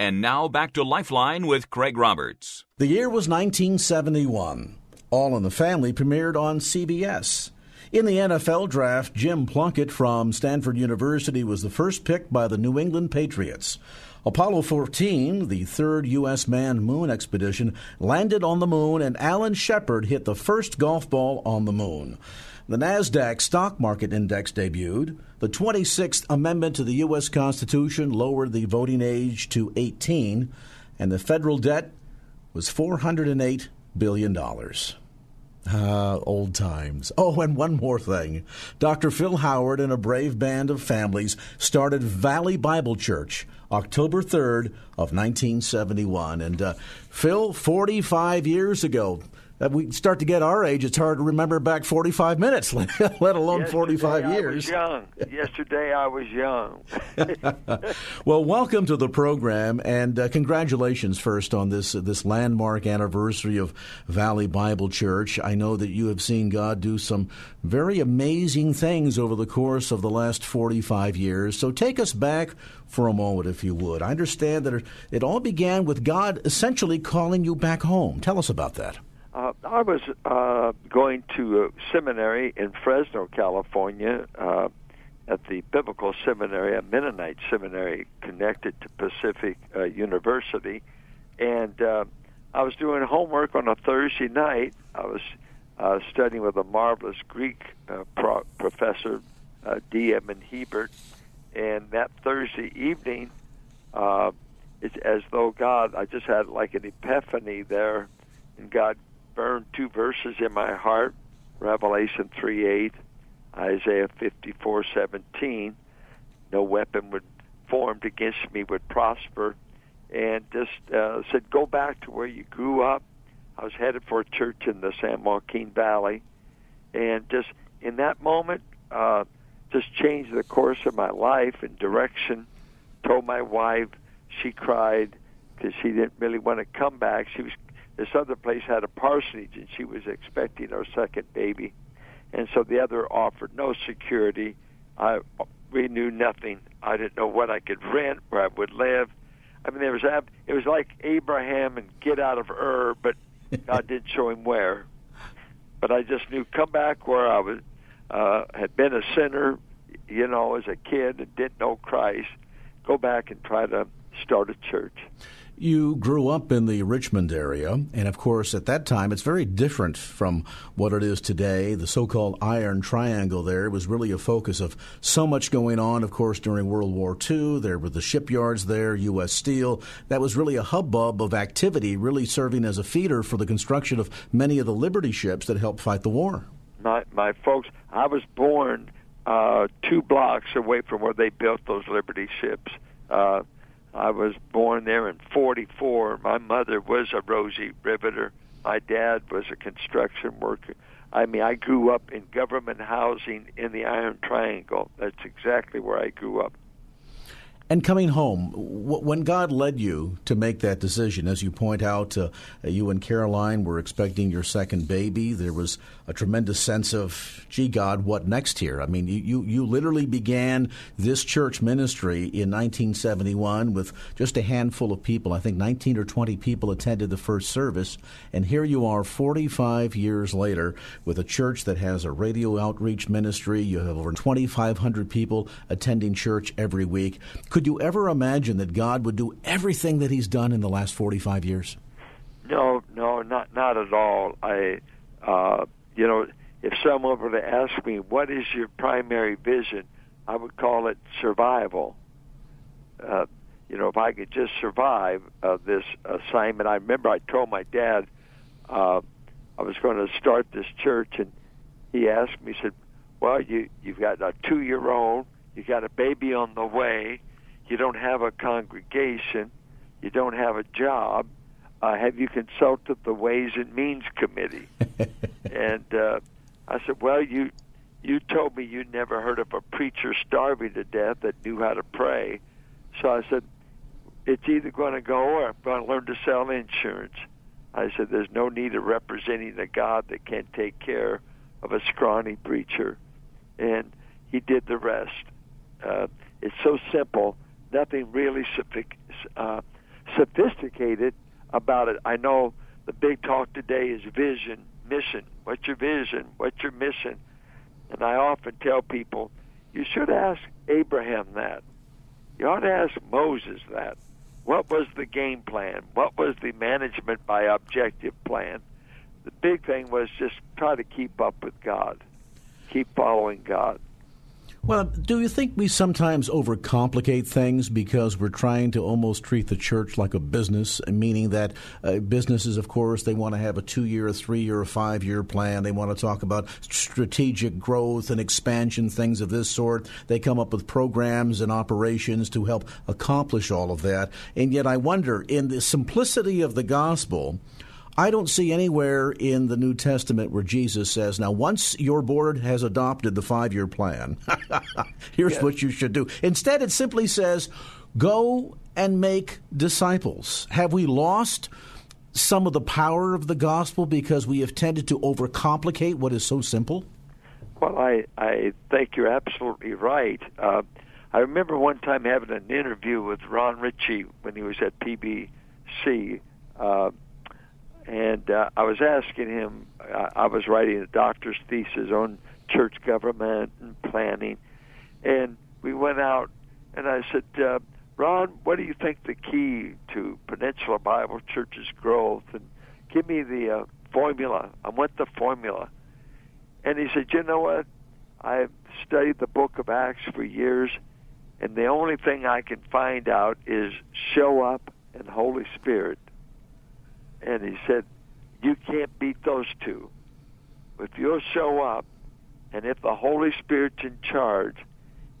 And now back to Lifeline with Craig Roberts. The year was 1971. All in the Family premiered on CBS. In the NFL draft, Jim Plunkett from Stanford University was the first pick by the New England Patriots. Apollo 14, the third U.S. manned moon expedition, landed on the moon, and Alan Shepard hit the first golf ball on the moon. The NASDAQ stock market index debuted. The 26th Amendment to the U.S. Constitution lowered the voting age to 18, and the federal debt was $408 billion. Ah, old times. Oh, and one more thing. Dr. Phil Howard and a brave band of families started Valley Bible Church October 3rd of 1971. And uh, Phil, 45 years ago, we start to get our age, it's hard to remember back 45 minutes, let alone Yesterday 45 I years. was young. Yesterday I was young. well, welcome to the program, and uh, congratulations first on this uh, this landmark anniversary of Valley Bible Church. I know that you have seen God do some very amazing things over the course of the last 45 years. So take us back for a moment, if you would. I understand that it all began with God essentially calling you back home. Tell us about that. Uh, I was uh, going to a seminary in Fresno, California, uh, at the Biblical Seminary, a Mennonite seminary connected to Pacific uh, University, and uh, I was doing homework on a Thursday night. I was uh, studying with a marvelous Greek uh, pro- professor, uh, D. Edmond Hiebert, and that Thursday evening, uh, it's as though God, I just had like an epiphany there, and God burned two verses in my heart Revelation 3 8, Isaiah fifty four seventeen. No weapon would formed against me would prosper. And just uh, said, go back to where you grew up. I was headed for a church in the San Joaquin Valley. And just in that moment, uh, just changed the course of my life and direction. Told my wife, she cried because she didn't really want to come back. She was this other place had a parsonage, and she was expecting our second baby, and so the other offered no security. I we knew nothing. I didn't know what I could rent, where I would live. I mean, there was it was like Abraham and get out of Ur, but God did show him where. But I just knew come back where I was uh, had been a sinner, you know, as a kid and didn't know Christ. Go back and try to start a church. You grew up in the Richmond area, and of course, at that time, it's very different from what it is today. The so called Iron Triangle there was really a focus of so much going on, of course, during World War II. There were the shipyards there, U.S. Steel. That was really a hubbub of activity, really serving as a feeder for the construction of many of the Liberty ships that helped fight the war. My, my folks, I was born uh, two blocks away from where they built those Liberty ships. Uh, I was born there in 44. My mother was a Rosie Riveter. My dad was a construction worker. I mean, I grew up in government housing in the Iron Triangle. That's exactly where I grew up. And coming home, when God led you to make that decision, as you point out, uh, you and Caroline were expecting your second baby. There was a tremendous sense of, gee, God, what next here? I mean, you, you literally began this church ministry in 1971 with just a handful of people. I think 19 or 20 people attended the first service. And here you are 45 years later with a church that has a radio outreach ministry. You have over 2,500 people attending church every week. Could could you ever imagine that God would do everything that He's done in the last 45 years? No, no, not not at all. I, uh, you know, if someone were to ask me what is your primary vision, I would call it survival. Uh, you know, if I could just survive uh, this assignment, I remember I told my dad uh, I was going to start this church, and he asked me, he said, "Well, you you've got a two-year-old, you got a baby on the way, you don't have a congregation, you don't have a job. Uh, have you consulted the Ways and Means Committee? and uh, I said, well, you you told me you never heard of a preacher starving to death that knew how to pray. So I said, it's either going to go or I'm going to learn to sell insurance. I said, there's no need of representing a God that can't take care of a scrawny preacher. And he did the rest. Uh, it's so simple nothing really uh, sophisticated about it. I know the big talk today is vision, mission. What's your vision? What's your mission? And I often tell people, you should ask Abraham that. You ought to ask Moses that. What was the game plan? What was the management by objective plan? The big thing was just try to keep up with God, keep following God. Well, do you think we sometimes overcomplicate things because we're trying to almost treat the church like a business, meaning that uh, businesses, of course, they want to have a two year, a three year, a five year plan. They want to talk about strategic growth and expansion, things of this sort. They come up with programs and operations to help accomplish all of that. And yet, I wonder, in the simplicity of the gospel, I don't see anywhere in the New Testament where Jesus says, now, once your board has adopted the five year plan, here's yes. what you should do. Instead, it simply says, go and make disciples. Have we lost some of the power of the gospel because we have tended to overcomplicate what is so simple? Well, I, I think you're absolutely right. Uh, I remember one time having an interview with Ron Ritchie when he was at PBC. Uh, and uh, I was asking him. I, I was writing a doctor's thesis on church government and planning, and we went out, and I said, uh, "Ron, what do you think the key to Peninsula Bible Church's growth?" And give me the uh, formula. I want the formula. And he said, "You know what? I've studied the Book of Acts for years, and the only thing I can find out is show up and Holy Spirit." And he said, "You can't beat those two. If you'll show up, and if the Holy Spirit's in charge,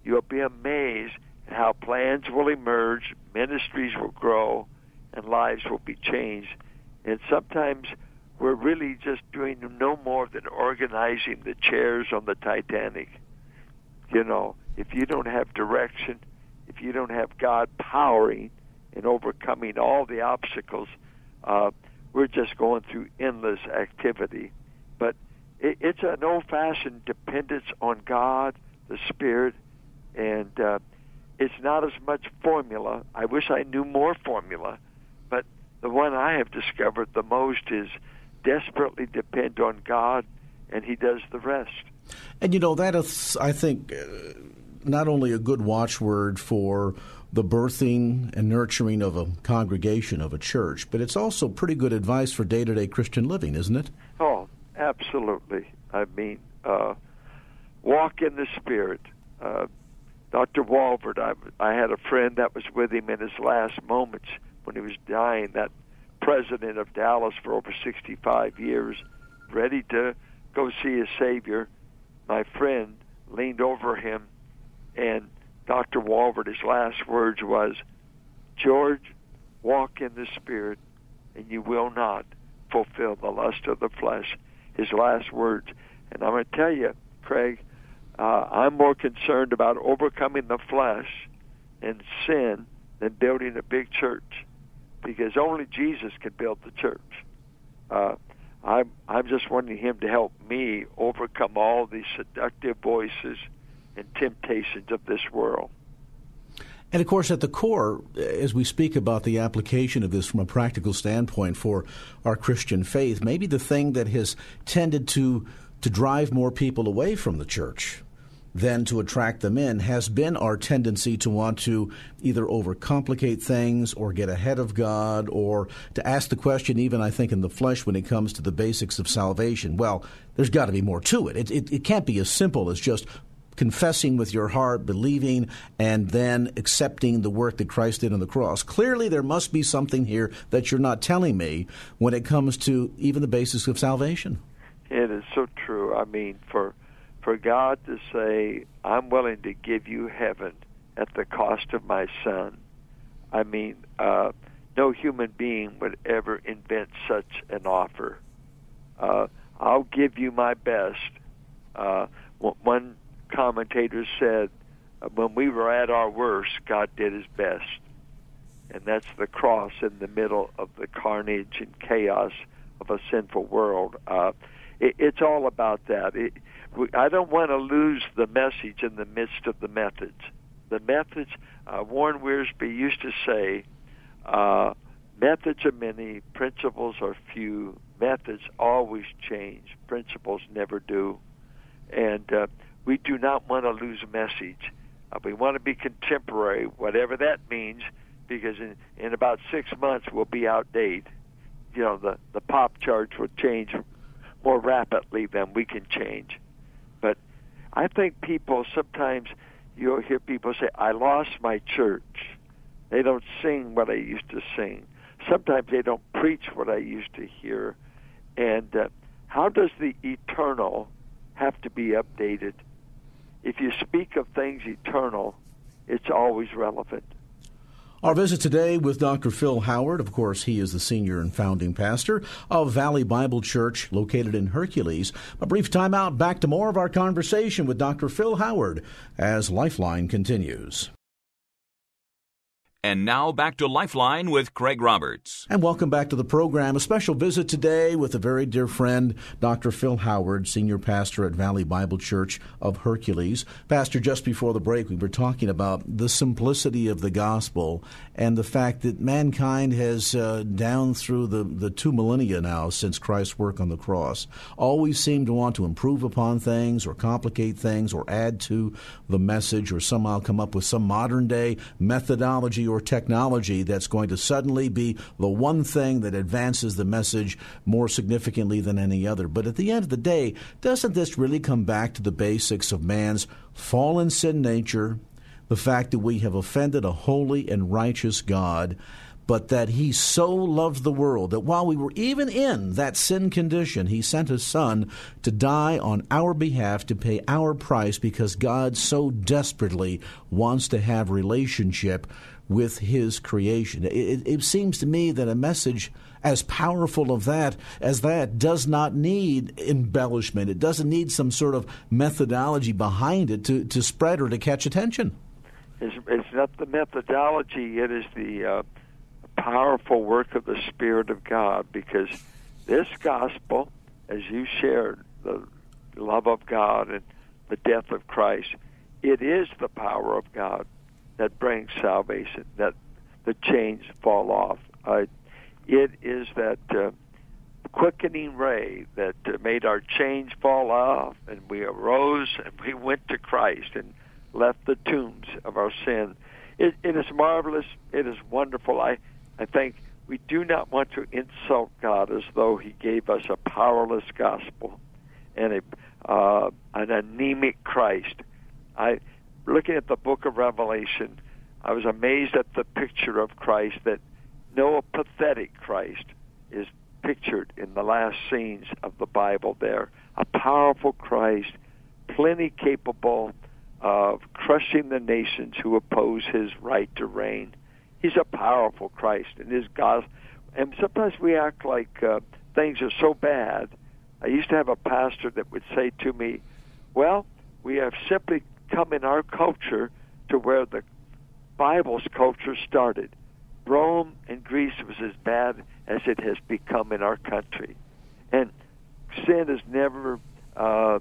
you'll be amazed at how plans will emerge, ministries will grow, and lives will be changed. And sometimes we're really just doing no more than organizing the chairs on the Titanic. You know, if you don't have direction, if you don't have God powering and overcoming all the obstacles, uh, we're just going through endless activity. But it, it's an old fashioned dependence on God, the Spirit, and uh, it's not as much formula. I wish I knew more formula, but the one I have discovered the most is desperately depend on God, and He does the rest. And you know, that is, I think, uh, not only a good watchword for the birthing and nurturing of a congregation, of a church, but it's also pretty good advice for day to day Christian living, isn't it? Oh, absolutely. I mean, uh, walk in the Spirit. Uh, Dr. Walvoord, I, I had a friend that was with him in his last moments when he was dying, that president of Dallas for over 65 years, ready to go see his Savior. My friend leaned over him and Dr. Walvoord, his last words was, George, walk in the Spirit, and you will not fulfill the lust of the flesh. His last words. And I'm going to tell you, Craig, uh, I'm more concerned about overcoming the flesh and sin than building a big church, because only Jesus can build the church. Uh, I'm I'm just wanting Him to help me overcome all these seductive voices and temptations of this world. And of course, at the core, as we speak about the application of this from a practical standpoint for our Christian faith, maybe the thing that has tended to to drive more people away from the church than to attract them in has been our tendency to want to either overcomplicate things or get ahead of God or to ask the question, even I think in the flesh, when it comes to the basics of salvation. Well, there's got to be more to it. It, it. it can't be as simple as just confessing with your heart, believing, and then accepting the work that Christ did on the cross. Clearly, there must be something here that you're not telling me when it comes to even the basis of salvation. It is so true. I mean, for for God to say, "I'm willing to give you heaven at the cost of my son," I mean, uh, no human being would ever invent such an offer. Uh, I'll give you my best. Uh, one commentators said, when we were at our worst, God did his best. And that's the cross in the middle of the carnage and chaos of a sinful world. Uh, it, it's all about that. It, we, I don't want to lose the message in the midst of the methods. The methods, uh, Warren Wiersbe used to say, uh, methods are many, principles are few. Methods always change, principles never do. And uh, we do not want to lose a message. Uh, we want to be contemporary, whatever that means, because in, in about six months we'll be outdated. You know, the, the pop charts will change more rapidly than we can change. But I think people sometimes you'll hear people say, I lost my church. They don't sing what I used to sing. Sometimes they don't preach what I used to hear. And uh, how does the eternal have to be updated? If you speak of things eternal, it's always relevant. Our visit today with Dr. Phil Howard. Of course, he is the senior and founding pastor of Valley Bible Church located in Hercules. A brief timeout. Back to more of our conversation with Dr. Phil Howard as Lifeline continues. And now back to Lifeline with Craig Roberts. And welcome back to the program. A special visit today with a very dear friend, Dr. Phil Howard, senior pastor at Valley Bible Church of Hercules. Pastor, just before the break, we were talking about the simplicity of the gospel and the fact that mankind has, uh, down through the, the two millennia now since Christ's work on the cross, always seemed to want to improve upon things or complicate things or add to the message or somehow come up with some modern day methodology or technology that's going to suddenly be the one thing that advances the message more significantly than any other. But at the end of the day, doesn't this really come back to the basics of man's fallen sin nature, the fact that we have offended a holy and righteous God? but that he so loved the world that while we were even in that sin condition, he sent his son to die on our behalf to pay our price because God so desperately wants to have relationship with his creation. It, it, seems to me that a message as powerful of that as that does not need embellishment. It doesn't need some sort of methodology behind it to, to spread or to catch attention. It's, it's not the methodology, it is the uh, powerful work of the Spirit of God because this gospel, as you shared, the love of God and the death of Christ, it is the power of God that brings salvation, that the chains fall off. Uh, it is that uh, quickening ray that uh, made our chains fall off, and we arose and we went to Christ and left the tombs of our sin. It, it is marvelous. It is wonderful. I, I think we do not want to insult God as though He gave us a powerless gospel and a uh, an anemic Christ. I looking at the book of Revelation, I was amazed at the picture of Christ that no pathetic Christ is pictured in the last scenes of the Bible there. A powerful Christ, plenty capable of crushing the nations who oppose his right to reign. He's a powerful Christ, and his God. And sometimes we act like uh, things are so bad. I used to have a pastor that would say to me, "Well, we have simply come in our culture to where the Bible's culture started. Rome and Greece was as bad as it has become in our country. And sin has never uh,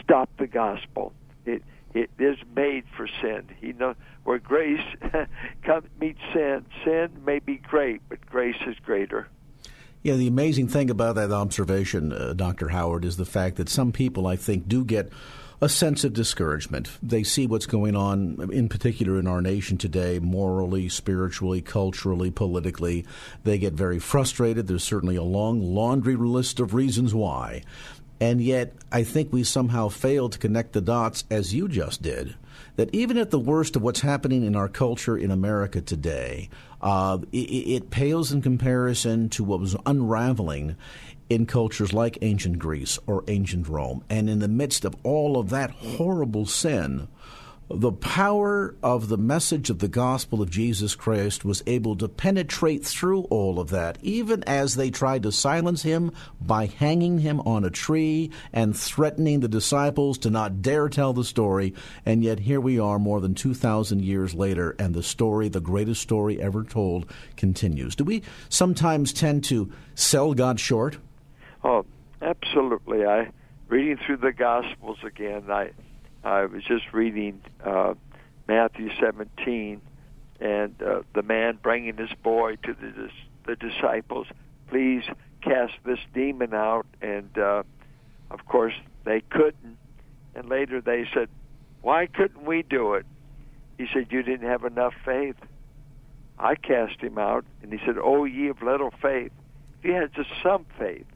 stopped the gospel. It it is made for sin. He know where grace meets sin. Sin may be great, but grace is greater. Yeah, the amazing thing about that observation, uh, Dr. Howard, is the fact that some people, I think, do get a sense of discouragement. They see what's going on, in particular in our nation today, morally, spiritually, culturally, politically. They get very frustrated. There's certainly a long laundry list of reasons why. And yet, I think we somehow fail to connect the dots as you just did. That even at the worst of what's happening in our culture in America today, uh, it, it pales in comparison to what was unraveling in cultures like ancient Greece or ancient Rome. And in the midst of all of that horrible sin, the power of the message of the gospel of Jesus Christ was able to penetrate through all of that, even as they tried to silence him by hanging him on a tree and threatening the disciples to not dare tell the story. And yet here we are more than 2,000 years later, and the story, the greatest story ever told, continues. Do we sometimes tend to sell God short? Oh, absolutely. I reading through the Gospels again. I I was just reading uh, Matthew 17, and uh, the man bringing his boy to the the disciples, please cast this demon out, and uh, of course they couldn't. And later they said, why couldn't we do it? He said, you didn't have enough faith. I cast him out, and he said, oh ye of little faith. If you had just some faith,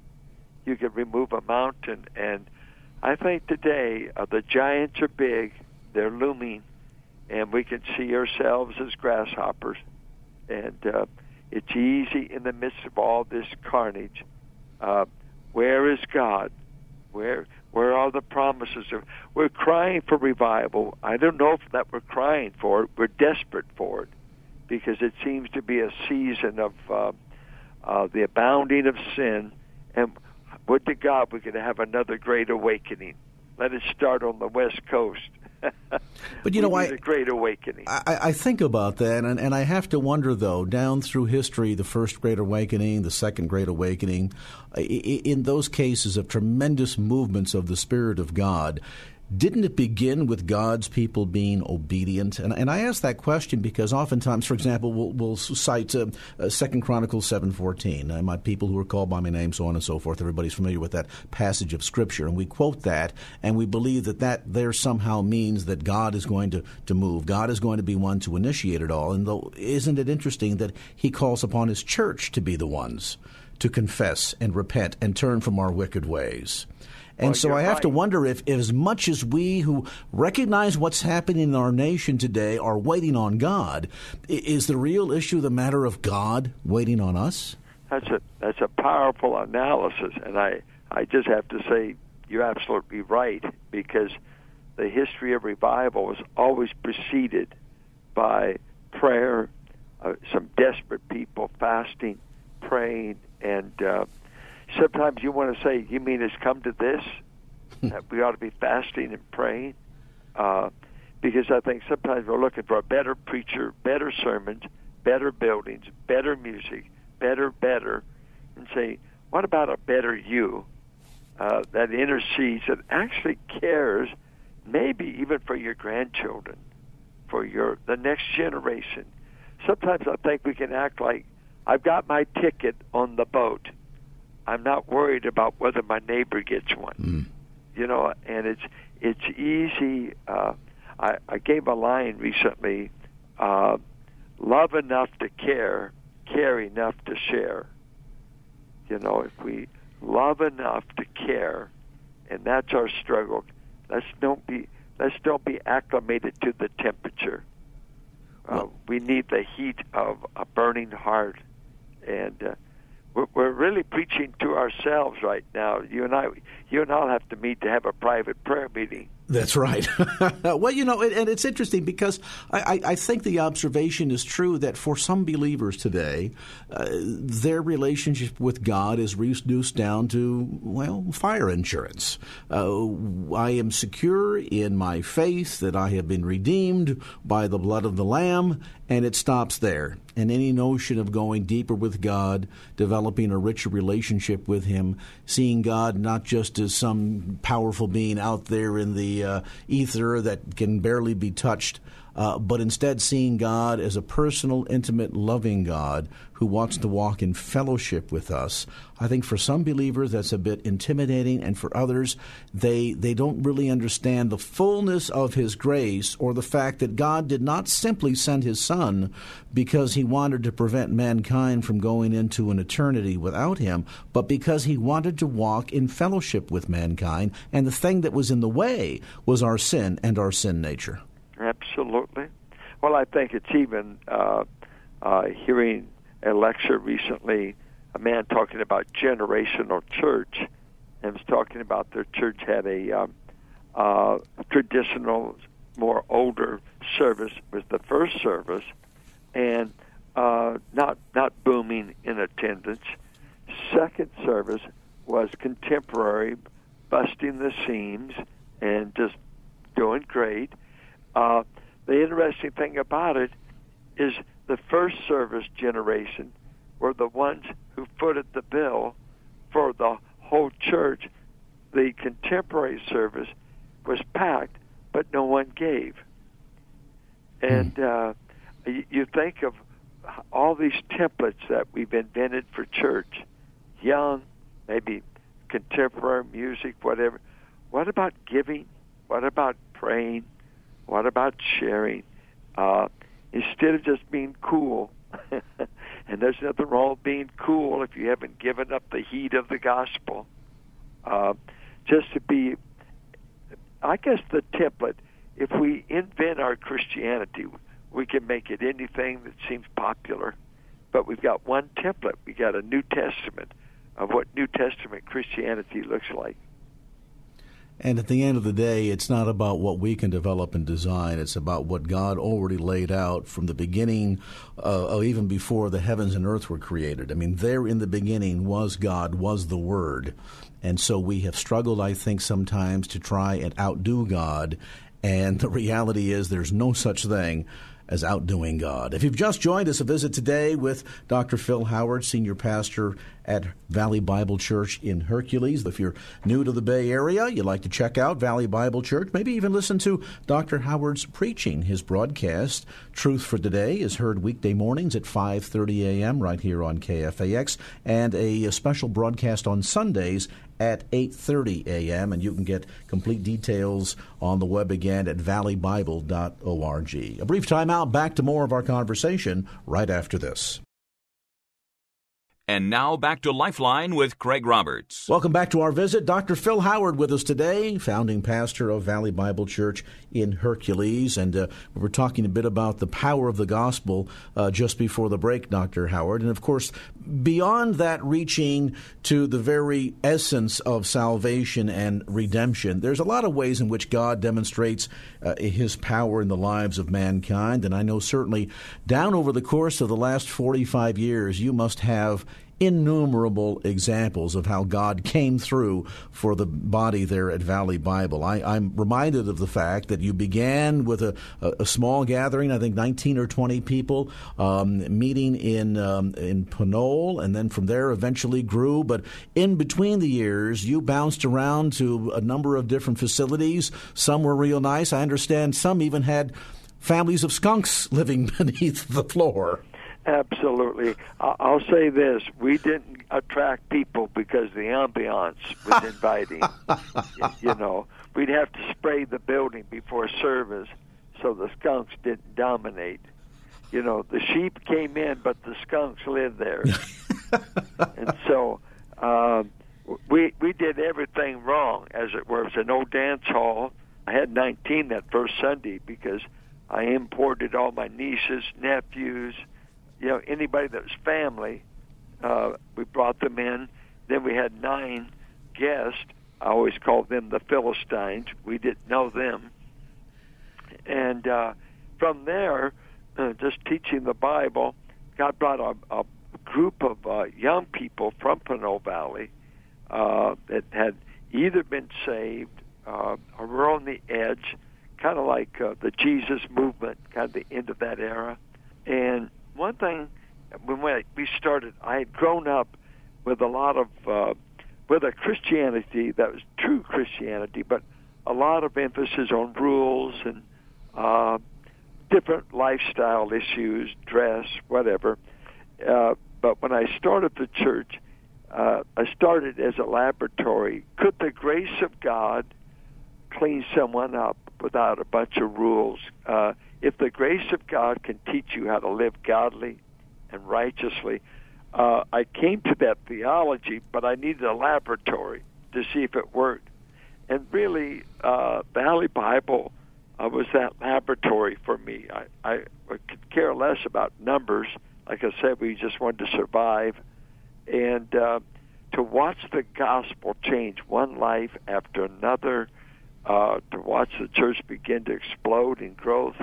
you can remove a mountain. And I think today uh, the giants are big, they're looming, and we can see ourselves as grasshoppers. And uh, it's easy in the midst of all this carnage. Uh, where is God? Where where are the promises? Of, we're crying for revival. I don't know if that we're crying for it. We're desperate for it because it seems to be a season of uh, uh, the abounding of sin. And would to God we could have another great awakening. Let it start on the West Coast but you know, I, a great awakening. I, I think about that, and, and I have to wonder though, down through history, the first Great Awakening, the second Great Awakening, in those cases of tremendous movements of the Spirit of God, didn't it begin with God's people being obedient? And, and I ask that question because oftentimes, for example, we'll, we'll cite uh, uh, Second Chronicles seven fourteen. Uh, my people who are called by my name, so on and so forth. Everybody's familiar with that passage of Scripture, and we quote that, and we believe that that there somehow means that God is going to, to move. God is going to be one to initiate it all. And though, isn't it interesting that He calls upon His church to be the ones to confess and repent and turn from our wicked ways? And well, so I have right. to wonder if, as much as we who recognize what's happening in our nation today are waiting on God, is the real issue the matter of God waiting on us? That's a that's a powerful analysis, and I I just have to say you're absolutely right because the history of revival was always preceded by prayer, uh, some desperate people fasting, praying, and uh, sometimes you want to say, "You mean it's come to this that we ought to be fasting and praying?" Uh, because I think sometimes we're looking for a better preacher, better sermons, better buildings, better music, better, better, and say, "What about a better you uh, that intercedes that actually cares, maybe even for your grandchildren, for your the next generation?" Sometimes I think we can act like I've got my ticket on the boat I'm not worried about whether my neighbor gets one. Mm. You know, and it's it's easy. Uh, I, I gave a line recently: uh, "Love enough to care, care enough to share." You know, if we love enough to care, and that's our struggle. Let's don't be let's don't be acclimated to the temperature. Uh, we need the heat of a burning heart, and uh, we're really preaching to ourselves right now. You and I, you and I'll have to meet to have a private prayer meeting. That's right. well, you know, and it's interesting because I, I, think the observation is true that for some believers today, uh, their relationship with God is reduced down to, well, fire insurance. Uh, I am secure in my faith that I have been redeemed by the blood of the Lamb, and it stops there. And any notion of going deeper with God, developing a richer relationship with Him, seeing God not just as some powerful being out there in the uh, ether that can barely be touched, uh, but instead seeing God as a personal, intimate, loving God who wants to walk in fellowship with us. I think for some believers that's a bit intimidating, and for others, they, they don't really understand the fullness of His grace or the fact that God did not simply send His Son because He wanted to prevent mankind from going into an eternity without Him, but because He wanted to walk in fellowship with mankind, and the thing that was in the way was our sin and our sin nature. Absolutely. Well, I think it's even uh, uh, hearing a lecture recently, a man talking about generational church, and was talking about their church had a um, uh, traditional, more older service was the first service, and uh, not not booming in attendance. Second service was contemporary, busting the seams and just doing great. Uh, the interesting thing about it is the first service generation were the ones who footed the bill for the whole church. The contemporary service was packed, but no one gave. And hmm. uh, you, you think of all these templates that we've invented for church, young, maybe contemporary music, whatever. What about giving? What about praying? What about sharing? Uh, instead of just being cool, and there's nothing wrong with being cool if you haven't given up the heat of the gospel. Uh, just to be, I guess the template. If we invent our Christianity, we can make it anything that seems popular. But we've got one template. We got a New Testament of what New Testament Christianity looks like. And at the end of the day, it's not about what we can develop and design. It's about what God already laid out from the beginning, uh, even before the heavens and earth were created. I mean, there in the beginning was God, was the Word. And so we have struggled, I think, sometimes to try and outdo God. And the reality is there's no such thing as outdoing God. If you've just joined us, a visit today with Dr. Phil Howard, Senior Pastor at Valley Bible Church in Hercules. If you're new to the Bay Area, you'd like to check out Valley Bible Church, maybe even listen to Dr. Howard's preaching. His broadcast, Truth for Today, is heard weekday mornings at 5:30 a.m. right here on KFAX, and a, special broadcast on Sundays at 8:30 a.m. and you can get complete details on the web again at valleybible.org. A brief timeout back to more of our conversation right after this. And now back to Lifeline with Craig Roberts. Welcome back to our visit. Dr. Phil Howard with us today, founding pastor of Valley Bible Church in Hercules. And uh, we were talking a bit about the power of the gospel uh, just before the break, Dr. Howard. And of course, beyond that, reaching to the very essence of salvation and redemption, there's a lot of ways in which God demonstrates uh, his power in the lives of mankind. And I know certainly down over the course of the last 45 years, you must have innumerable examples of how God came through for the body there at Valley Bible. I, am reminded of the fact that you began with a, a, a, small gathering, I think 19 or 20 people, um, meeting in um, in Pinole, and then from there eventually grew. But in between the years, you bounced around to a number of different facilities. Some were real nice. I understand some even had families of skunks living beneath the floor. Absolutely. I'll say this: we didn't attract people because the ambiance was inviting. you know, we'd have to spray the building before service so the skunks didn't dominate. You know, the sheep came in, but the skunks lived there, and so um, we we did everything wrong, as it were. It was an old dance hall. I had 19 that first Sunday because I imported all my nieces, nephews you know anybody that was family. Uh, we brought them in. Then we had nine guests. I always called them the Philistines. We didn't know them, and uh, from there, uh, just teaching the Bible, God brought a, a group of uh, young people from Pinole Valley uh, that had either been saved uh, or were on the edge, kind of like uh, the Jesus movement, kind of the end of that era. And one thing when we started, I had grown up with a lot of uh, with a Christianity that was true Christianity, but a lot of emphasis on rules and uh, different lifestyle issues, dress, whatever. Uh, but when I started the church, uh, I started as a laboratory. Could the grace of God clean someone up without a bunch of rules? Uh, if the grace of God can teach you how to live godly and righteously, uh, I came to that theology, but I needed a laboratory to see if it worked. And really, uh, Valley Bible uh, was that laboratory for me. I, I, could care less about numbers. Like I said, we just wanted to survive. And uh, to watch the gospel change one life after another, uh, to watch the church begin to explode in growth,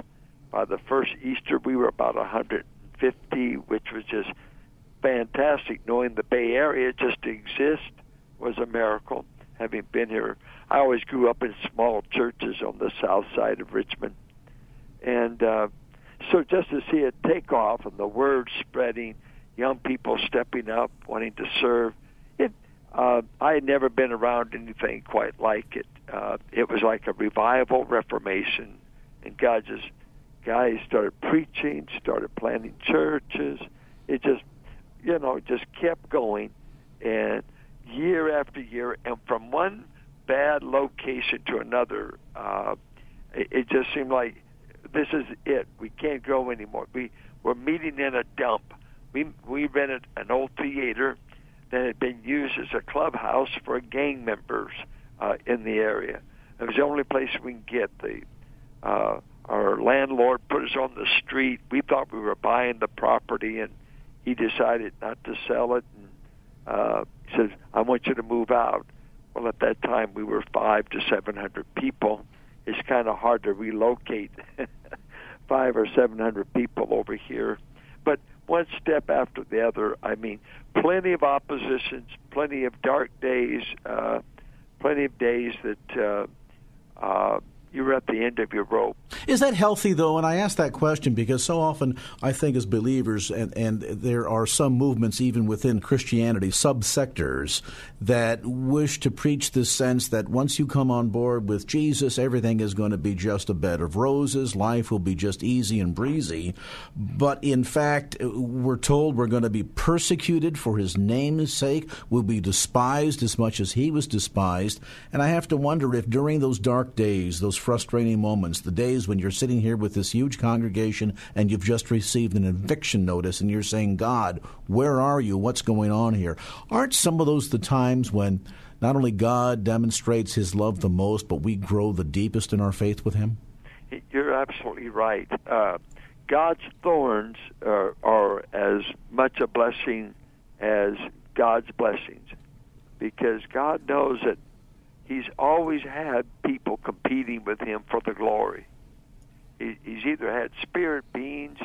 by the first Easter, we were about 150, which was just fantastic. Knowing the Bay Area just to exist was a miracle. Having been here, I always grew up in small churches on the south side of Richmond, and uh, so just to see it take off and the word spreading, young people stepping up, wanting to serve. It, uh, I had never been around anything quite like it. Uh, it was like a revival, reformation, and God just guys started preaching, started planting churches. It just, you know, just kept going, and year after year, and from one bad location to another, uh, it, it just seemed like this is it. We can't grow anymore. We we're meeting in a dump. We we rented an old theater that had been used as a clubhouse for gang members uh, in the area. It was the only place we can get the. Uh, our landlord put us on the street. We thought we were buying the property, and he decided not to sell it. And uh, he says, "I want you to move out." Well, at that time we were five to seven hundred people. It's kind of hard to relocate five or seven hundred people over here, but one step after the other. I mean, plenty of oppositions, plenty of dark days, uh, plenty of days that. Uh, uh, you're at the end of your rope. Is that healthy, though? And I ask that question because so often I think as believers, and, and there are some movements even within Christianity, subsectors, that wish to preach this sense that once you come on board with Jesus, everything is going to be just a bed of roses, life will be just easy and breezy. But in fact, we're told we're going to be persecuted for his name's sake, we'll be despised as much as he was despised. And I have to wonder if during those dark days, those frustrating moments, the days when you're sitting here with this huge congregation and you've just received an eviction notice and you're saying, God, where are you? What's going on here? Aren't some of those the times when not only God demonstrates his love the most, but we grow the deepest in our faith with him? You're absolutely right. Uh, God's thorns are, are as much a blessing as God's blessings because God knows that he's always had people competing with him for the glory. He, he's either had spirit beings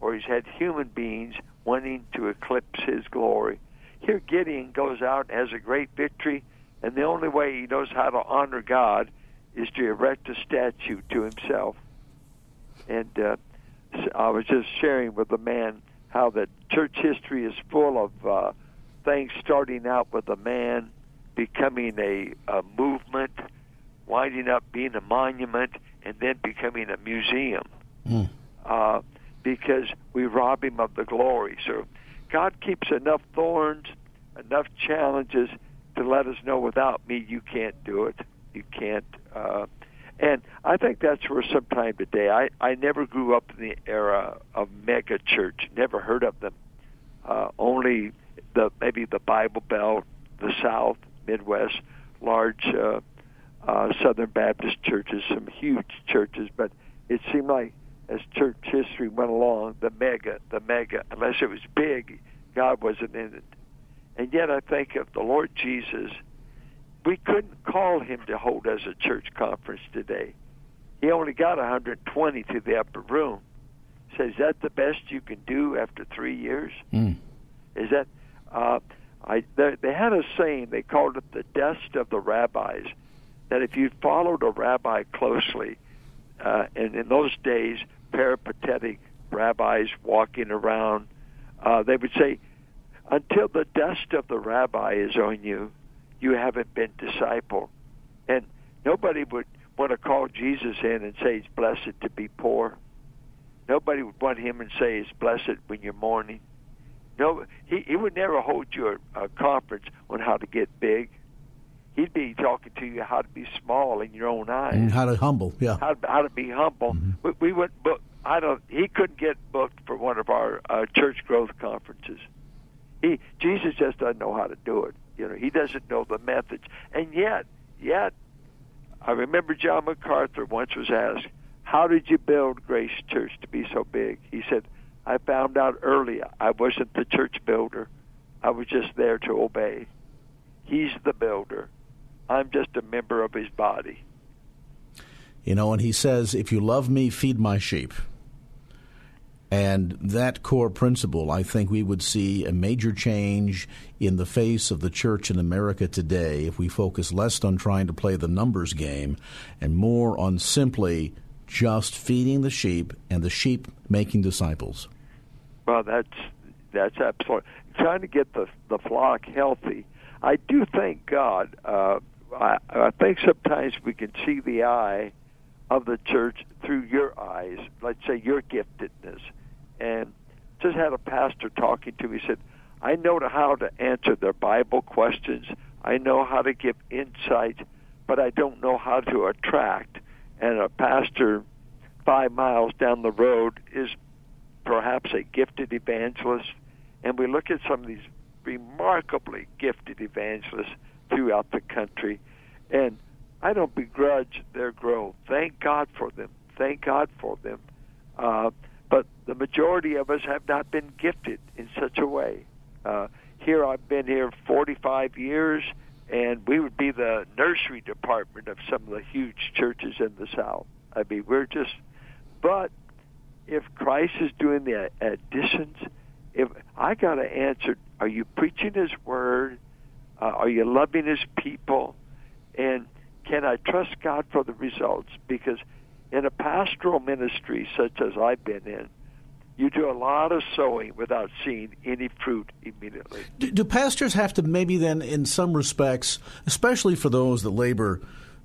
or he's had human beings wanting to eclipse his glory. Here, Gideon goes out has a great victory, and the only way he knows how to honor God is to erect a statue to himself. And uh, I was just sharing with a man how that church history is full of uh, things starting out with a man becoming a, a movement, winding up being a monument, and then becoming a museum. Mm. Uh, because we rob him of the glory. So God keeps enough thorns, enough challenges to let us know without me you can't do it. You can't. Uh, and I think that's where sometime today, I, I never grew up in the era of mega church, never heard of them. Uh, only the maybe the Bible Belt, the South, Midwest, large uh, uh, Southern Baptist churches, some huge churches, but it seemed like as church history went along, the mega, the mega, unless it was big, God wasn't in it. And yet I think of the Lord Jesus, we couldn't call him to hold us a church conference today. He only got 120 to the upper room. So is that the best you can do after three years? Mm. Is that uh, I they, they had a saying they called it the dust of the rabbis that if you followed a rabbi closely, uh, and in those days peripatetic rabbis walking around, uh, they would say, until the dust of the rabbi is on you, you haven't been discipled. And nobody would want to call Jesus in and say it's blessed to be poor. Nobody would want him and say it's blessed when you're mourning. No, he, he would never hold you a, a conference on how to get big. He'd be talking to you how to be small in your own eyes. And how to humble, yeah. How, how to be humble. Mm-hmm. We, we went, but I don't. He couldn't get booked for one of our uh, church growth conferences. He Jesus just doesn't know how to do it. You know, he doesn't know the methods. And yet, yet, I remember John MacArthur once was asked, "How did you build Grace Church to be so big?" He said, I found out early I wasn't the church builder. I was just there to obey. He's the builder. I'm just a member of his body. You know, and he says, if you love me, feed my sheep. And that core principle, I think we would see a major change in the face of the church in America today if we focus less on trying to play the numbers game and more on simply just feeding the sheep and the sheep making disciples. Well, that's that's absolutely trying to get the the flock healthy. I do thank God. Uh, I, I think sometimes we can see the eye of the church through your eyes, let's say your giftedness. And just had a pastor talking to me, said, I know how to answer their Bible questions. I know how to give insight, but I don't know how to attract. And a pastor five miles down the road is perhaps a gifted evangelist. And we look at some of these remarkably gifted evangelists throughout the country. And I don't begrudge their growth. Thank God for them. Thank God for them. Uh, but the majority of us have not been gifted in such a way. Uh, here, I've been here 45 years, and we would be the nursery department of some of the huge churches in the South. I mean, we're just. But if Christ is doing the additions, if I got to answer, are you preaching His word? Uh, are you loving His people? And can I trust God for the results? Because in a pastoral ministry such as I've been in, you do a lot of sowing without seeing any fruit immediately. Do, do, pastors have to maybe then, in some respects, especially for those that labor,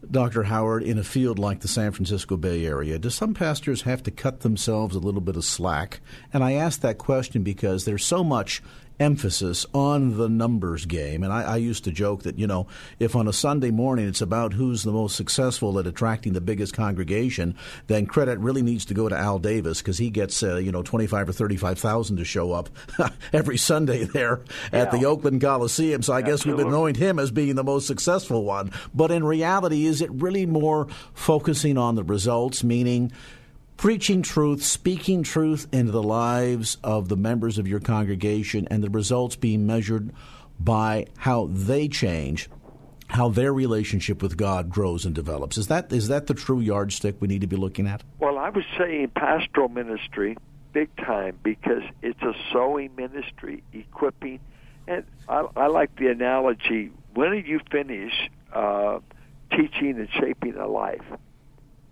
Dr. Howard, in a field like the San Francisco Bay Area, do some pastors have to cut themselves a little bit of slack? And I ask that question because there's so much emphasis on the numbers game. And I, I, used to joke that, you know, if on a Sunday morning it's about who's the most successful at attracting the biggest congregation, then credit really needs to go to Al Davis because he gets, uh, you know, 25 or 35,000 to show up every Sunday there at yeah. the Oakland Coliseum. So I Absolutely. guess we've anointed him as being the most successful one. But in reality, is it really more focusing on the results, meaning preaching truth, speaking truth into the lives of the members of your congregation, and the results being measured by how they change, how their relationship with God grows and develops. Is that is that the true yardstick we need to be looking at? Well, I would say in pastoral ministry, big time, because it's a sowing ministry, equipping, and I, I like the analogy. When do you finish uh, teaching and shaping a life?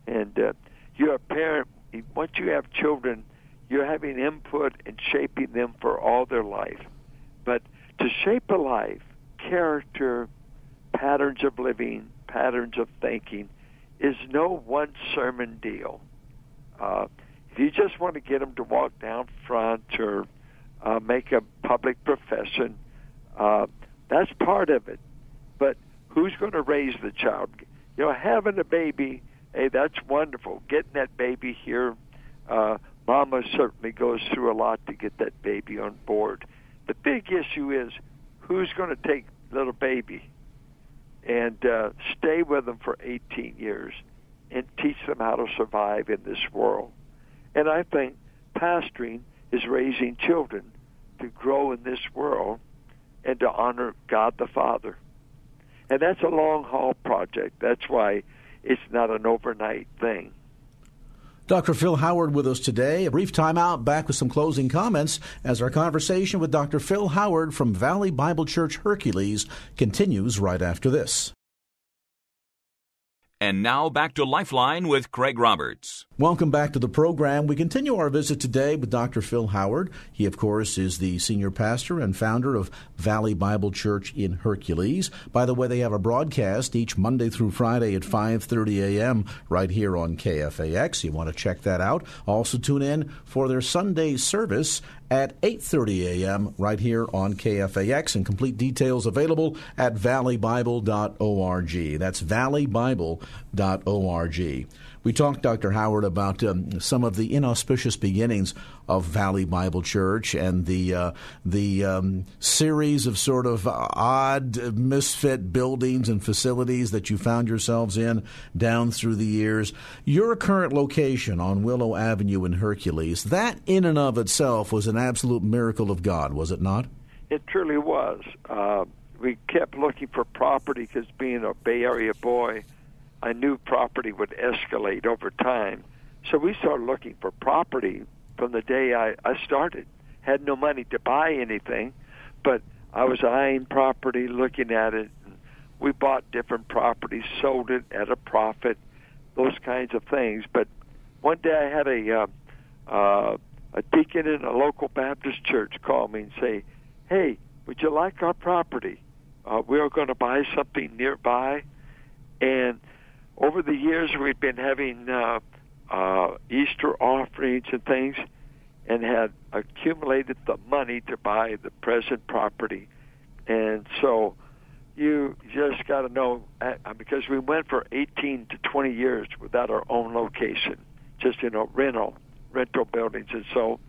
And uh, you're a parent. Once you have children, you're having input and shaping them for all their life. But to shape a life, character, patterns of living, patterns of thinking, is no one sermon deal. Uh, if you just want to get them to walk down front or uh, make a public profession, uh, that's part of it. But who's going to raise the child? You know, having a baby hey, that's wonderful. Getting that baby here, uh, Mama certainly goes through a lot to get that baby on board. The big issue is who's going to take little baby and uh, stay with them for 18 years and teach them how to survive in this world. And I think pastoring is raising children to grow in this world and to honor God the Father. And that's a long haul project. That's why it's not an overnight thing. Dr. Phil Howard with us today. A brief timeout, back with some closing comments as our conversation with Dr. Phil Howard from Valley Bible Church Hercules continues right after this. And now back to Lifeline with Craig Roberts. Welcome back to the program. We continue our visit today with Dr. Phil Howard. He, of course, is the senior pastor and founder of Valley Bible Church in Hercules. By the way, they have a broadcast each Monday through Friday at 5:30 a.m. right here on KFAX. You want to check that out. Also tune in for their Sunday service at 8:30 a.m. right here on KFAX and complete details available at valleybible.org. That's valleybible.org. We talked, Dr. Howard, about um, some of the inauspicious beginnings of Valley Bible Church and the uh, the um, series of sort of odd misfit buildings and facilities that you found yourselves in down through the years. Your current location on Willow Avenue in Hercules, that in and of itself was an absolute miracle of God, was it not? It truly was. Uh, we kept looking for property because being a Bay Area boy, I knew property would escalate over time. So we started looking for property from the day I, I started. Had no money to buy anything, but I was eyeing property, looking at it. We bought different properties, sold it at a profit, those kinds of things. But one day I had a uh, uh, a deacon in a local Baptist church call me and say, "Hey, would you like our property? Uh, we are going to buy something nearby." And over the years, we've been having uh, uh, Easter offerings and things, and had accumulated the money to buy the present property. And so you just got to know uh, because we went for 18 to 20 years without our own location, just you know rental rental buildings, and so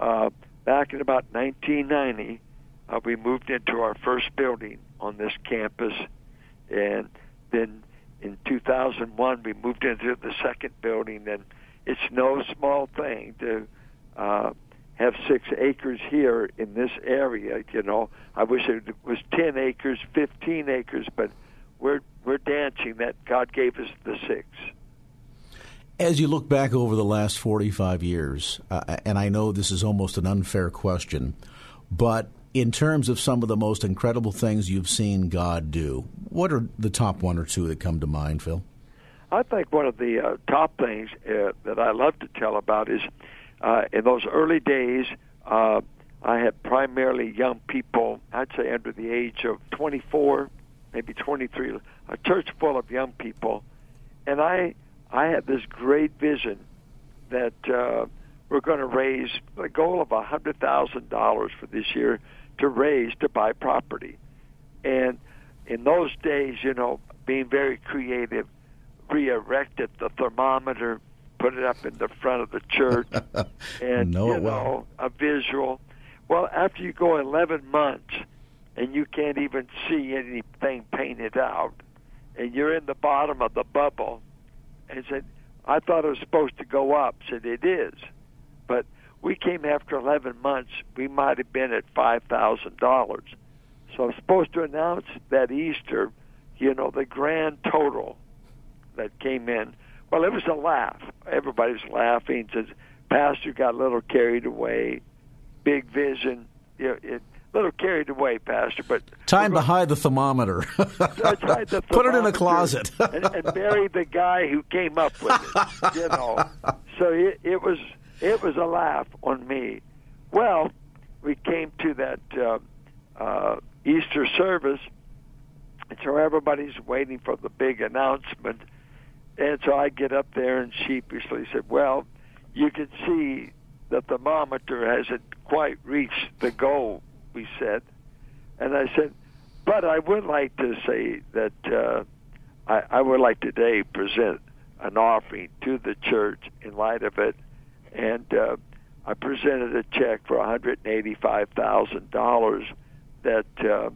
uh, back in about 1990, uh, we moved into our first building on this campus, and then in 2001 we moved into the second building, and it's no small thing to uh, have six acres here in this area. You know, I wish it was 10 acres, 15 acres, but we're we're dancing that God gave us the six. As you look back over the last 45 years, uh, and I know this is almost an unfair question, but in terms of some of the most incredible things you've seen God do, what are the top one or two that come to mind, Phil? I think one of the uh, top things uh, that I love to tell about is uh, in those early days, uh, I had primarily young people, I'd say under the age of 24, maybe 23, a church full of young people. And I, I had this great vision that uh, we're going to raise a goal of $100,000 for this year to raise to buy property. And in those days, you know, being very creative, re-erected the thermometer, put it up in the front of the church, and know you know a visual. Well, after you go 11 months and you can't even see anything painted out, and you're in the bottom of the bubble, and said, "I thought it was supposed to go up." Said it is, but we came after 11 months. We might have been at five thousand dollars. So I'm supposed to announce that Easter, you know, the grand total that came in well, it was a laugh. Everybody was laughing. Says pastor got a little carried away. Big vision. You know, it, a little carried away, Pastor. But time to hide the thermometer. the Put it in a closet and, and bury the guy who came up with it. You know, so it, it was it was a laugh on me. Well, we came to that uh, uh, Easter service, and so everybody's waiting for the big announcement and so I get up there and sheepishly said, "Well, you can see that the thermometer hasn't quite reached the goal," we said. And I said, "But I would like to say that uh, I, I would like today present an offering to the church in light of it." And uh, I presented a check for $185,000 that uh,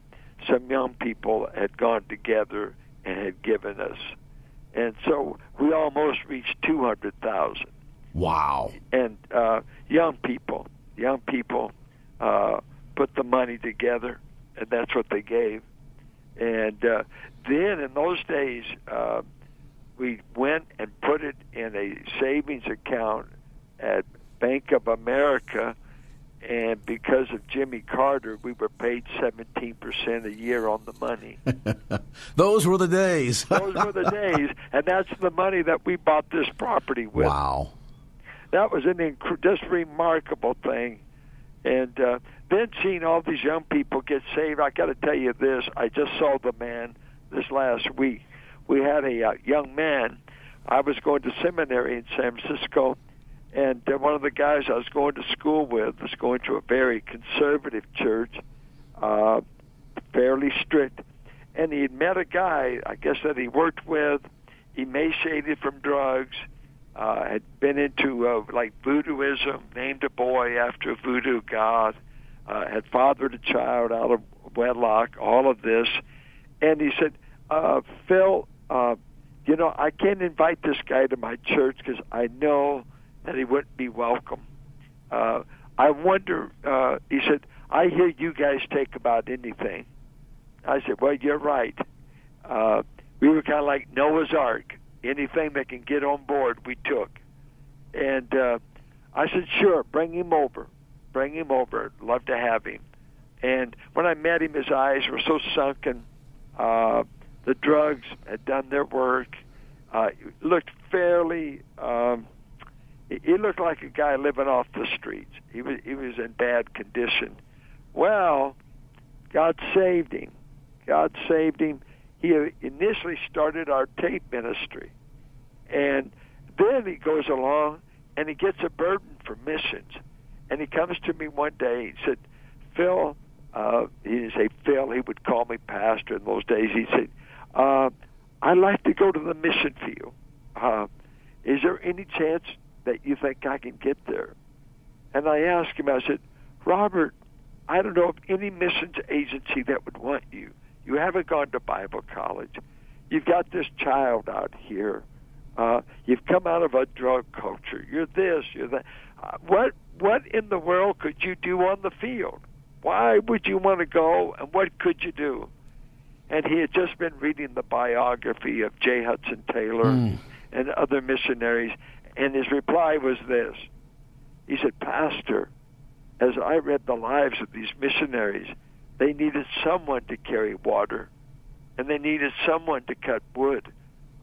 some young people had gone together and had given us and so we almost reached 200,000. Wow! And uh, young people, young people uh, put the money together, and that's what they gave. And uh, then in those days, uh, we went and put it in a savings account at Bank of America and because of Jimmy Carter, we were paid 17% a year on the money. Those were the days. Those were the days, and that's the money that we bought this property with. Wow. That was an inc- just remarkable thing. And uh, then seeing all these young people get saved, I got to tell you this. I just saw the man this last week. We had a uh, young man. I was going to seminary in San Francisco and uh, one of the guys I was going to school with was going to a very conservative church, uh, fairly strict. And he had met a guy, I guess, that he worked with, emaciated from drugs, uh, had been into uh, like voodooism, named a boy after a voodoo god, uh, had fathered a child out of wedlock, all of this. And he said, uh, Phil, uh, you know, I can't invite this guy to my church because I know that he wouldn't be welcome. Uh, I wonder, uh, he said, I hear you guys take about anything. I said, well, you're right. Uh, we were kind of like Noah's Ark. Anything that can get on board, we took. And uh, I said, sure, bring him over. Bring him over. Love to have him. And when I met him, his eyes were so sunken. Uh, the drugs had done their work. Uh, looked fairly um, he looked like a guy living off the streets. He was he was in bad condition. Well, God saved him. God saved him. he initially started our tape ministry. And then he goes along and he gets a burden for missions. And he comes to me one day and said, Phil, uh, he didn't say Phil, he would call me pastor in those days. He said, uh, I'd like to go to the mission field. Uh, is there any chance that you think I can get there? And I asked him, I said, Robert, I don't know of any missions agency that would want you. You haven't gone to Bible college. You've got this child out here. Uh, you've come out of a drug culture. You're this. You're that. Uh, what what in the world could you do on the field? Why would you want to go, and what could you do? And he had just been reading the biography of J. Hudson Taylor mm. and other missionaries, and his reply was this. He said, Pastor, as I read the lives of these missionaries, they needed someone to carry water, and they needed someone to cut wood.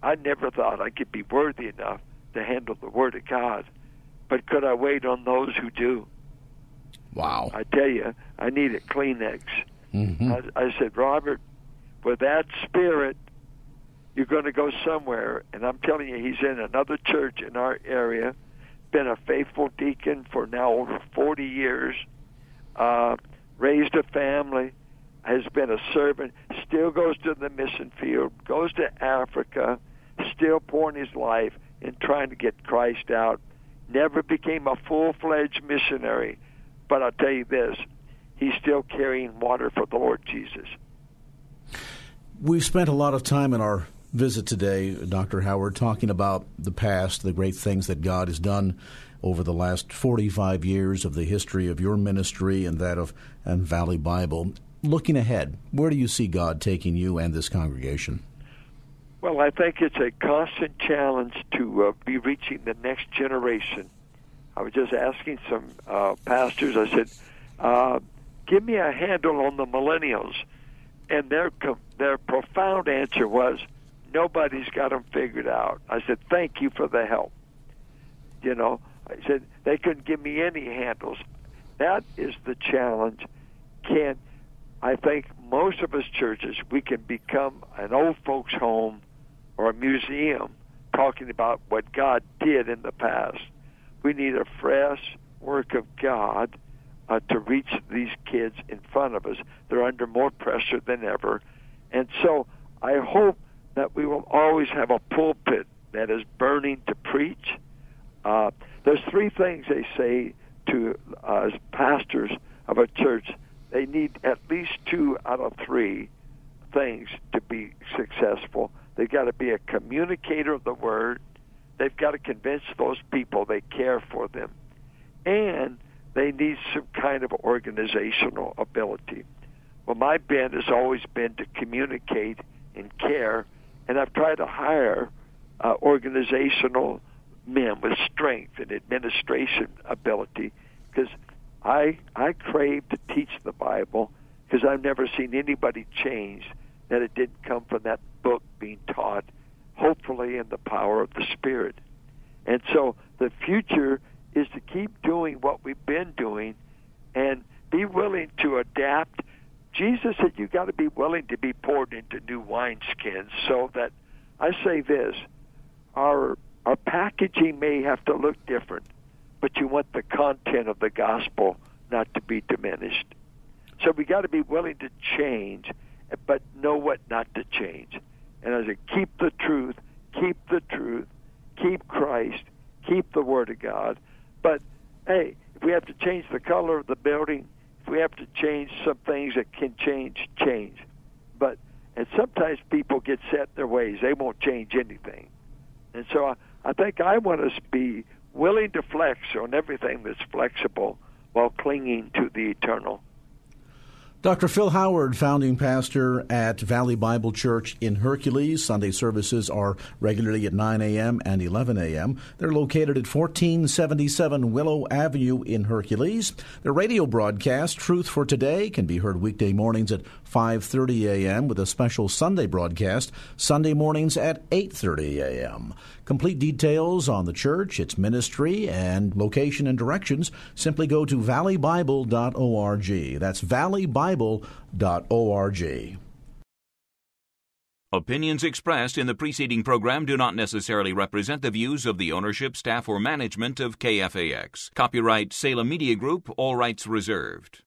I never thought I could be worthy enough to handle the Word of God, but could I wait on those who do? Wow. I tell you, I needed Kleenex. Mm-hmm. I, I said, Robert, with that spirit, you're going to go somewhere. And I'm telling you, he's in another church in our area, been a faithful deacon for now over 40 years. Uh, raised a family, has been a servant, still goes to the mission field, goes to Africa, still pouring his life in trying to get Christ out. Never became a full fledged missionary, but I'll tell you this he's still carrying water for the Lord Jesus. We've spent a lot of time in our visit today, Dr. Howard, talking about the past, the great things that God has done over the last 45 years of the history of your ministry and that of and Valley Bible. Looking ahead, where do you see God taking you and this congregation? Well, I think it's a constant challenge to uh, be reaching the next generation. I was just asking some uh, pastors, I said, uh, give me a handle on the millennials. And their, their profound answer was, nobody's got them figured out. I said, thank you for the help. You know, I said they couldn't give me any handles. That is the challenge. Can I think most of us churches we can become an old folks' home or a museum talking about what God did in the past. We need a fresh work of God uh, to reach these kids in front of us. They're under more pressure than ever. And so I hope that we will always have a pulpit that is burning to preach. Uh, there's three things they say to uh, as pastors of a church. They need at least two out of three things to be successful. They've got to be a communicator of the word. They've got to convince those people they care for them. And they need some kind of organizational ability. Well, my bent has always been to communicate and care, and I've tried to hire uh, organizational men with strength and administration ability because I I crave to teach the Bible because I've never seen anybody change that it didn't come from that book being taught, hopefully in the power of the Spirit. And so the future is to keep doing what we've been doing and be willing to adapt. Jesus said you got to be willing to be poured into new wineskins so that I say this, our our packaging may have to look different, but you want the content of the gospel not to be diminished. So we got to be willing to change, but know what not to change. And I said, keep the truth, keep the truth, keep Christ, keep the Word of God. But hey, if we have to change the color of the building, we have to change some things that can change, change. But and sometimes people get set in their ways; they won't change anything. And so I, I think I want us to be willing to flex on everything that's flexible while clinging to the eternal. Dr. Phil Howard, founding pastor at Valley Bible Church in Hercules. Sunday services are regularly at 9 a.m. and 11 a.m. They're located at 1477 Willow Avenue in Hercules. Their radio broadcast, Truth for Today, can be heard weekday mornings at 5:30 a.m. with a special Sunday broadcast Sunday mornings at 8:30 a.m. Complete details on the church, its ministry, and location and directions simply go to valleybible.org. That's valleybible.org. Opinions expressed in the preceding program do not necessarily represent the views of the ownership, staff, or management of KFAX. Copyright Salem Media Group, all rights reserved.